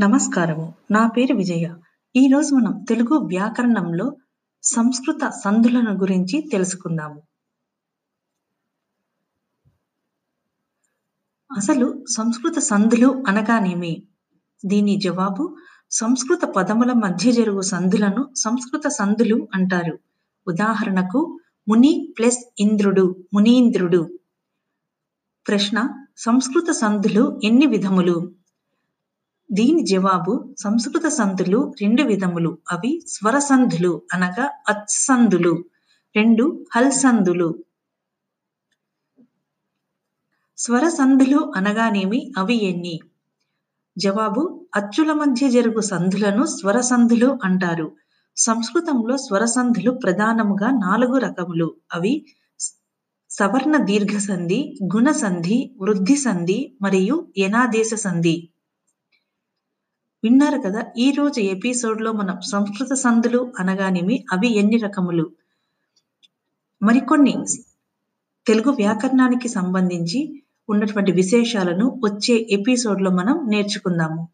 నమస్కారము. నా పేరు విజయ. ఈరోజు మనం తెలుగు వ్యాకరణంలో సంస్కృత సంధులను గురించి తెలుసుకుందాము. అసలు సంస్కృత సంధులు అనగానేమి? దీని జవాబు సంస్కృత పదముల మధ్య జరుగు సంధులను సంస్కృత సంధులు అంటారు. ఉదాహరణకు ముని ప్లస్ ఇంద్రుడు మునీంద్రుడు. ప్రశ్న సంస్కృత సంధులు ఎన్ని విధములు? దీని జవాబు సంస్కృత సంధులు రెండు విధములు. అవి స్వర సంధులు అనగా అత్సంధులు. రెండు హల్సంధులు. స్వర సంధులు అనగానేమి? అవి ఎన్ని? జవాబు అచ్చుల మధ్య జరుగు సంధులను స్వర సంధులు అంటారు. సంస్కృతంలో స్వర సంధులు ప్రధానముగా నాలుగు రకములు. అవి సవర్ణ దీర్ఘ సంధి గుణ సంధి వృద్ధి సంధి మరియు యనాదేశ సంధి విన్నారు కదా? ఈ రోజు ఎపిసోడ్లో మనం సంస్కృత సంధులు అనగానేమి? అవి ఎన్ని రకములు? మరికొన్ని తెలుగు వ్యాకరణానికి సంబంధించి ఉన్నటువంటి విశేషాలను వచ్చే ఎపిసోడ్లో మనం నేర్చుకుందాము.